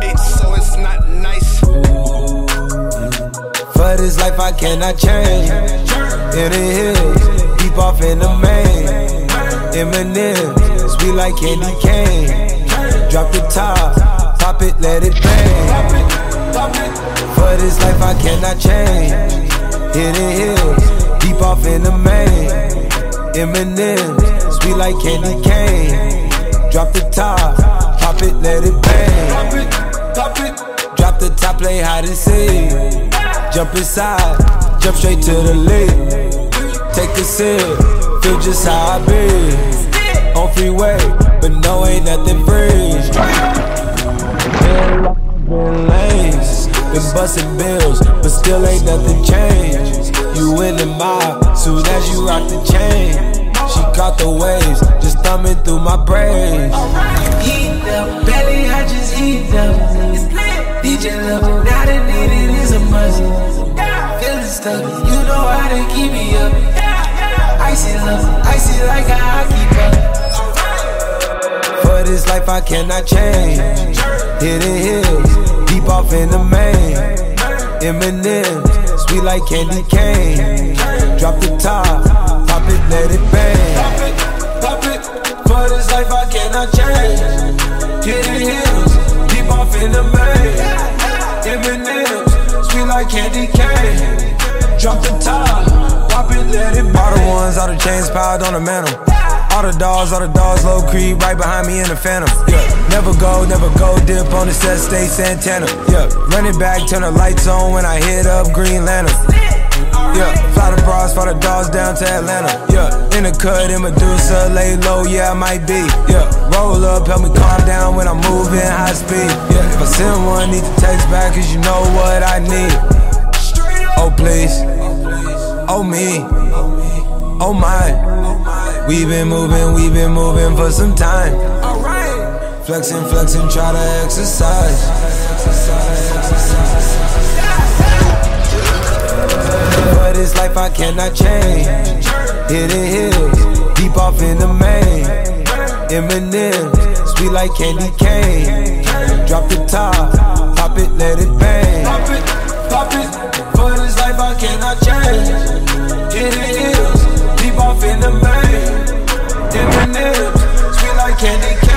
bitch, so it's not nice. For this life, I cannot change. In the hills, deep off in the main. M&M's, sweet like candy cane. Drop the top, pop it, let it bang. For this life, I cannot change. In the hills, deep off in the main. M&M's, sweet like candy cane. Drop the top it, let it bang. Drop the top, play hide and seek. Jump inside, jump straight to the lead. Take a sip, feel just how I be. On freeway, but no, ain't nothing free. Been lanes, been busting bills, but still ain't nothing changed. You in the mob, soon as you rock the chain. She caught the waves, just thumbing through my brains. Them, belly, I just eat them. DJ love, now the need it is a must. Feeling stuck, you know how to keep me up. Icy love, icy like a hockey puck. For this life I cannot change. Hidden hills, deep off in the main. M&M's, sweet like candy cane. Drop the top, pop it, let it bang. Pop it, pop it. For this life I cannot change. Hidden hills, deep off in the main. M&M's, sweet like candy cane. Drop the top, pop it, let it. All the ones, all the chains piled on the mantle. All the dogs, all the dogs, low creep, right behind me in the phantom. Yeah, never go, never go, dip on the set, stay Santana. Yeah, run it back, turn the lights on when I hit up Green Lantern. Yeah, fly the bras, fly the dogs down to Atlanta. Yeah, in the cut, in Medusa, lay low, yeah, I might be. Yeah, roll up, help me calm down when I'm moving high speed. Yeah, if I send one, need to text back, cause you know what I need. Oh, please. Oh, me. Oh, my. We've been moving, we've been moving for some time. Flexing, flexing, try to exercise. For this life I cannot change. Hidden hills, deep off in the main. M&M's, sweet like candy cane. Drop the top, pop it, let it bang. Pop it, pop it. For this life I cannot change. Hidden hills, deep off in the main. M&M's, sweet like candy cane.